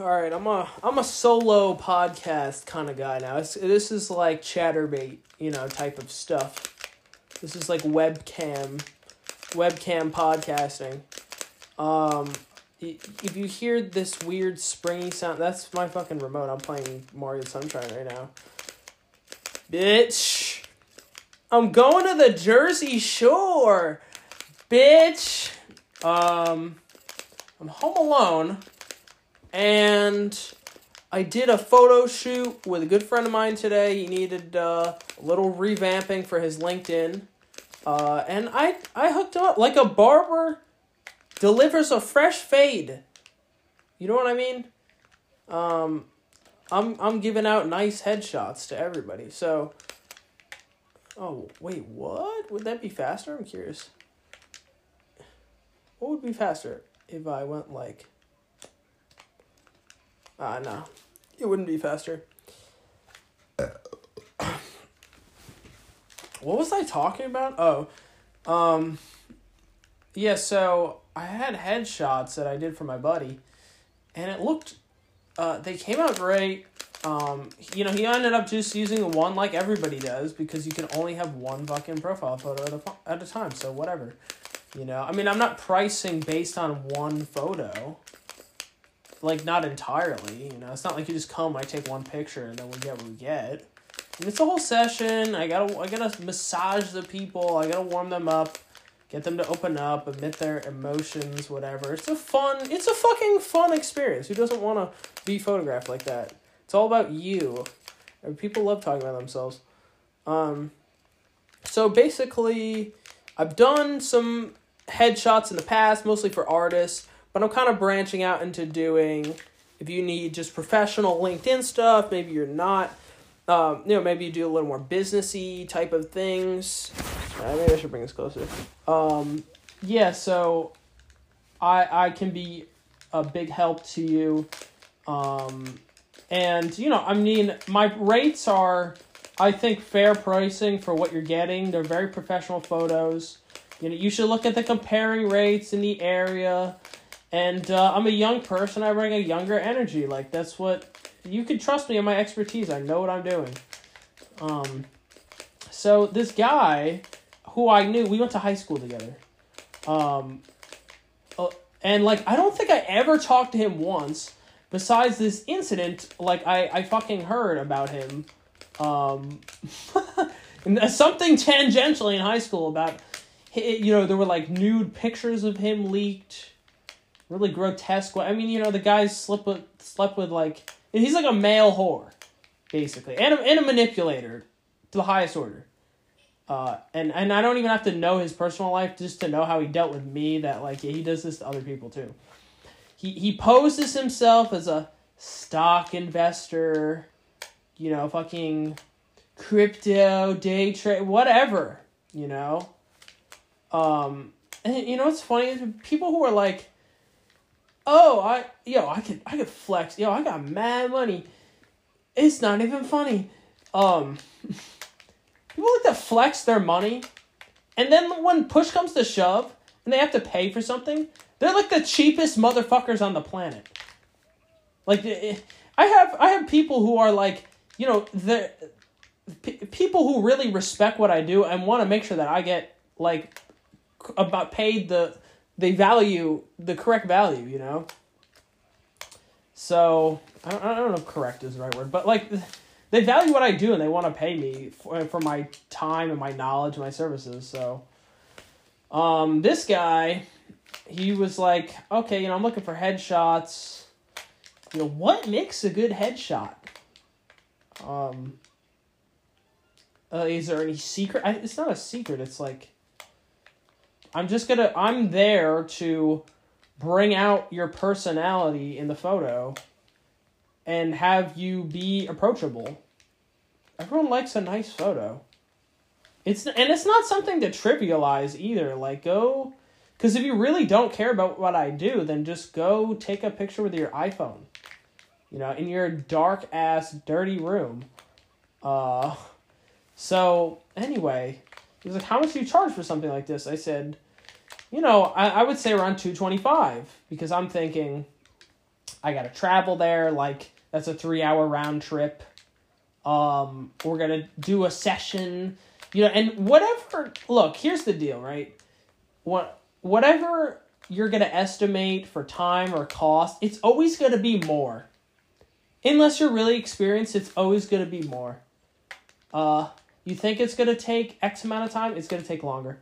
All right, I'm a I'm a solo podcast kind of guy now. It's, this is like Chaturbate, you know, type of stuff. This is like webcam, webcam podcasting. Um, if you hear this weird springy sound, that's my fucking remote. I'm playing Mario Sunshine right now. Bitch, I'm going to the Jersey Shore, bitch. Um, I'm home alone and I did a photo shoot with a good friend of mine today. He needed uh, a little revamping for his LinkedIn, uh, and I I hooked up like a barber delivers a fresh fade. You know what I mean? Um, I'm I'm giving out nice headshots to everybody. So, oh wait, what would that be faster? I'm curious. What would be faster if I went like? Ah, no. It wouldn't be faster. what was I talking about? Oh, um, yeah, so I had headshots that I did for my buddy, and it looked, uh, they came out great. Um, you know, he ended up just using one like everybody does because you can only have one fucking profile photo at a, at a time, so whatever. You know, I mean, I'm not pricing based on one photo like not entirely you know? It's not like you just come i take one picture and then we get what we get. And it's a whole session. I gotta i gotta massage the people. I gotta warm them up get them to open up admit their emotions whatever. It's a fun it's a fucking fun experience. Who doesn't want to be photographed like that? It's all about you. People love talking about themselves. Um so basically i've done some headshots in the past mostly for artists but I'm kind of branching out into doing if you need just professional LinkedIn stuff, maybe you're not, um, you know, maybe you do a little more businessy type of things. Uh, maybe I should bring this closer. Um, yeah, so I I can be a big help to you, um, and you know, I mean, my rates are, I think, fair pricing for what you're getting. They're very professional photos. You know, you should look at the comparing rates in the area. And uh, I'm a young person. I bring a younger energy. Like that's what you can trust me in my expertise. I know what I'm doing. Um, so this guy, who I knew, we went to high school together. Um, uh, and like I don't think I ever talked to him once. Besides this incident, like I I fucking heard about him. Um, something tangentially in high school about, you know, there were like nude pictures of him leaked really grotesque way. I mean, you know, the guy slept with slept with like he's like a male whore, basically, and a, and a manipulator to the highest order. Uh, and and I don't even have to know his personal life just to know how he dealt with me. That like yeah, he does this to other people too. He he poses himself as a stock investor, you know, fucking crypto day trade, whatever, you know. Um, and you know what's funny? is People who are like oh I yo I could I could flex yo I got mad money. It's not even funny. Um, people like to flex their money, and then when push comes to shove and they have to pay for something, they're like the cheapest motherfuckers on the planet. Like eh, I have I have people who are like you know the p- people who really respect what I do and want to make sure that I get like about paid the they value the correct value, you know. So I don't, I don't know if correct is the right word, but like they value what I do and they want to pay me for, for my time and my knowledge and my services. So, um, this guy, he was like, okay, you know, I'm looking for headshots. You know, what makes a good headshot? Um, uh, is there any secret? I, it's not a secret. It's like I'm just gonna I'm there to bring out your personality in the photo and have you be approachable. Everyone likes a nice photo. It's and it's not something to trivialize either. Like go cuz if you really don't care about what I do, then just go take a picture with your iPhone. You know, in your dark ass dirty room. Uh so anyway, he was like, How much do you charge for something like this? I said, You know, I, I would say around 225 because I'm thinking, I gotta travel there. Like that's a three hour round trip. Um, we're gonna do a session, you know, and whatever. Look, here's the deal, right? What whatever you're gonna estimate for time or cost, it's always gonna be more. Unless you're really experienced, it's always gonna be more. Uh, you think it's gonna take X amount of time, it's gonna take longer.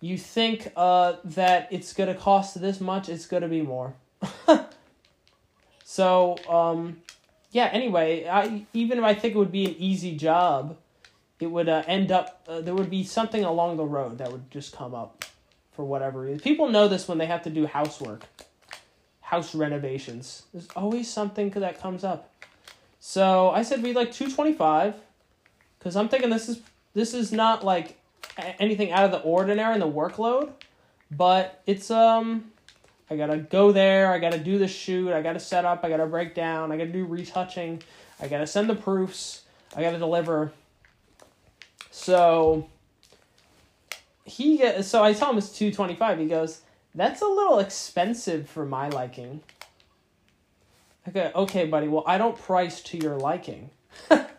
You think uh that it's gonna cost this much, it's gonna be more. so um yeah anyway i even if i think it would be an easy job it would uh, end up uh, there would be something along the road that would just come up for whatever reason. People know this when they have to do housework house renovations. There's always something that comes up. So i said we like 225 because i'm thinking this is this is not like anything out of the ordinary in the workload but it's um I gotta go there. I gotta do the shoot. I gotta set up. I gotta break down. I gotta do retouching. I gotta send the proofs. I gotta deliver. So he get so I tell him it's two twenty five. He goes, "That's a little expensive for my liking." Okay, "Okay, buddy. Well, I don't price to your liking."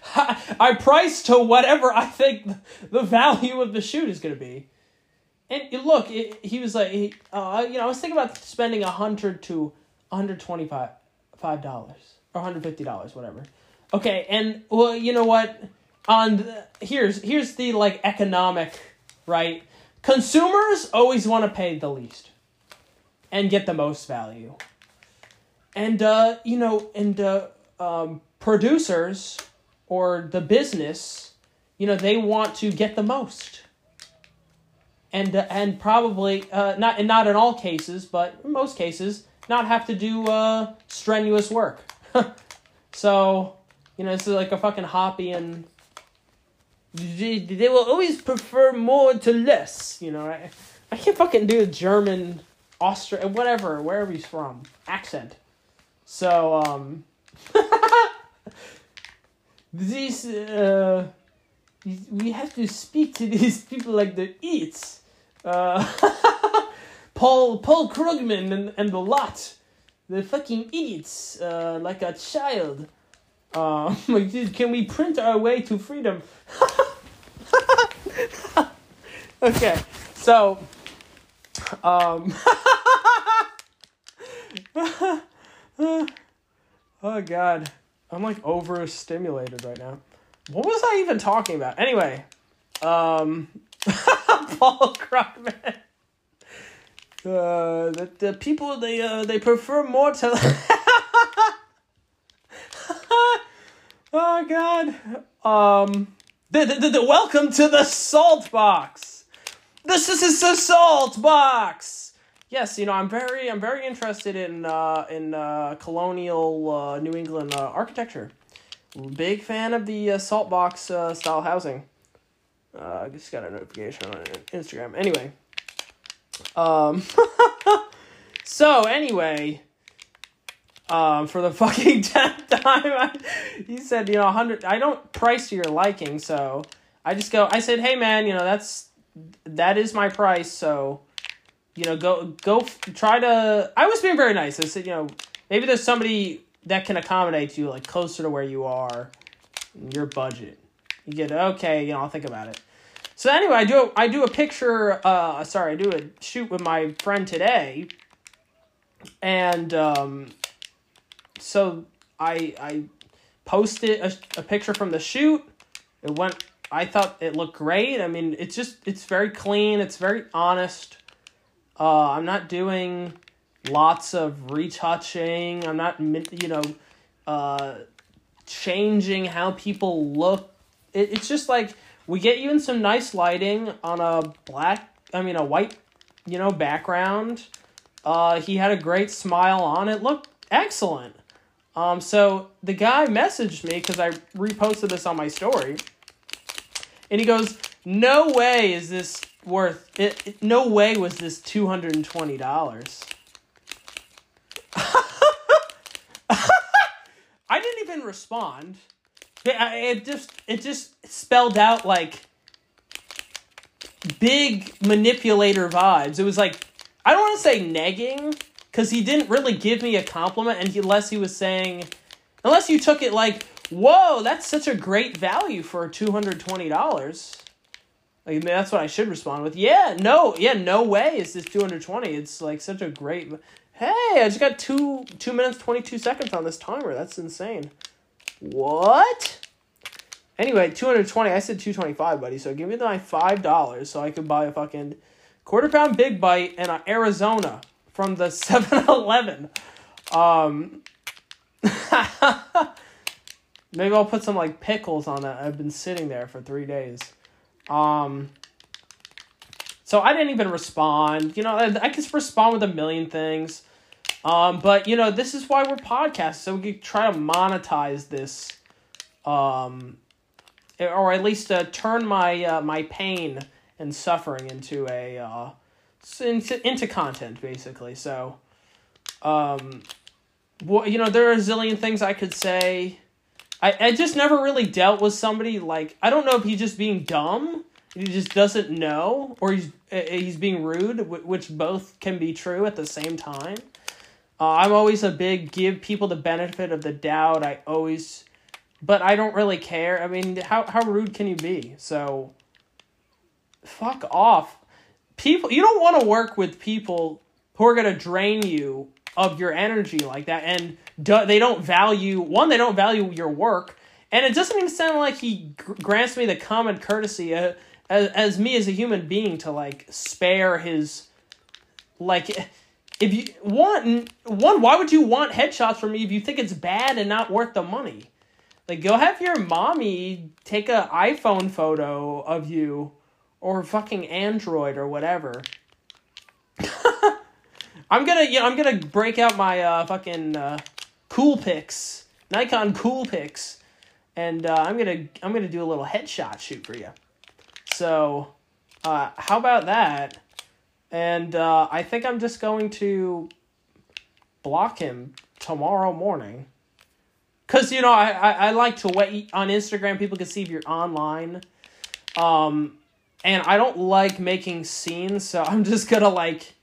I price to whatever I think the value of the shoot is gonna be. And look, it, he was like, he, uh, you know, I was thinking about spending a hundred to hundred twenty five five dollars or hundred fifty dollars, whatever. Okay, and well, you know what? On the, here's here's the like economic right. Consumers always want to pay the least and get the most value. And uh, you know, and uh, um, producers or the business, you know, they want to get the most and uh, and probably uh, not and not in all cases, but in most cases, not have to do uh, strenuous work. so, you know, this is like a fucking hobby, and they, they will always prefer more to less. You know, I, I can't fucking do a German, Austria, whatever, wherever he's from accent. So, um, these uh, we have to speak to these people like they're eats. Uh, Paul Paul Krugman and, and the lot. They're fucking idiots, uh, like a child. Uh, can we print our way to freedom? okay, so, um, oh god, I'm like overstimulated right now. What was I even talking about? Anyway, um, Paul Krugman. Uh, the, the people they uh, they prefer more to. oh God. Um. The, the, the, welcome to the salt box. This is, is the salt box. Yes, you know I'm very I'm very interested in uh, in uh, colonial uh, New England uh, architecture. Big fan of the uh, salt box uh, style housing. Uh, I just got a notification on Instagram. Anyway. Um. so anyway. Um, for the fucking tenth time, I, he said, you know, hundred. I don't price to your liking, so I just go. I said, hey man, you know, that's that is my price, so you know, go go try to. I was being very nice. I said, you know, maybe there's somebody that can accommodate you, like closer to where you are, your budget. You get okay, you know, I'll think about it. So anyway, I do I do a picture. Uh, sorry, I do a shoot with my friend today, and um, so I I posted a, a picture from the shoot. It went. I thought it looked great. I mean, it's just it's very clean. It's very honest. Uh, I'm not doing lots of retouching. I'm not you know, uh, changing how people look. It, it's just like we get you in some nice lighting on a black. I mean, a white, you know, background. Uh, he had a great smile on it. Looked excellent. Um, so the guy messaged me because I reposted this on my story, and he goes, "No way is this worth it. it no way was this two hundred and twenty dollars." I didn't even respond. It, it just it just spelled out like big manipulator vibes. It was like I don't want to say negging because he didn't really give me a compliment, and he, unless he was saying, unless you took it like, "Whoa, that's such a great value for two hundred twenty dollars." Like, that's what I should respond with. Yeah, no, yeah, no way is this two hundred twenty. It's like such a great. Hey, I just got two two minutes twenty two seconds on this timer. That's insane. What? Anyway, two hundred twenty. I said two twenty five, buddy. So give me my five dollars so I could buy a fucking quarter pound big bite in Arizona from the 7-Eleven. Um, maybe I'll put some like pickles on that. I've been sitting there for three days. Um, so I didn't even respond. You know, I, I can respond with a million things. Um, but you know, this is why we're podcasts, so we can try to monetize this, um, or at least uh, turn my uh, my pain and suffering into a uh, into into content, basically. So, um, well, you know, there are a zillion things I could say. I I just never really dealt with somebody like I don't know if he's just being dumb, he just doesn't know, or he's he's being rude, which both can be true at the same time. Uh, I'm always a big give people the benefit of the doubt. I always, but I don't really care. I mean, how how rude can you be? So, fuck off. People, you don't want to work with people who are gonna drain you of your energy like that, and do, they don't value one. They don't value your work, and it doesn't even sound like he grants me the common courtesy uh, as as me as a human being to like spare his like if you want one, why would you want headshots from me if you think it's bad and not worth the money? Like, go have your mommy take a iPhone photo of you, or fucking Android or whatever. I'm gonna, you know, I'm gonna break out my uh, fucking uh, Coolpix, Nikon Coolpix, and uh, I'm gonna, I'm gonna do a little headshot shoot for you. So, uh, how about that? And uh, I think I'm just going to block him tomorrow morning. Because, you know, I, I, I like to wait on Instagram. People can see if you're online. Um, and I don't like making scenes, so I'm just gonna like,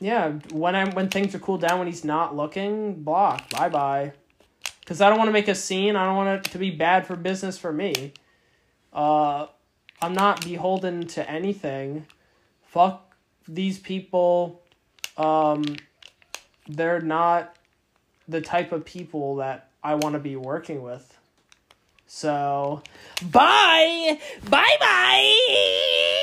yeah, when I'm when things are cooled down, when he's not looking, block, bye bye, because I don't want to make a scene. I don't want it to be bad for business for me. Uh, I'm not beholden to anything fuck these people. Um, they're not the type of people that I want to be working with. So, bye! Bye bye!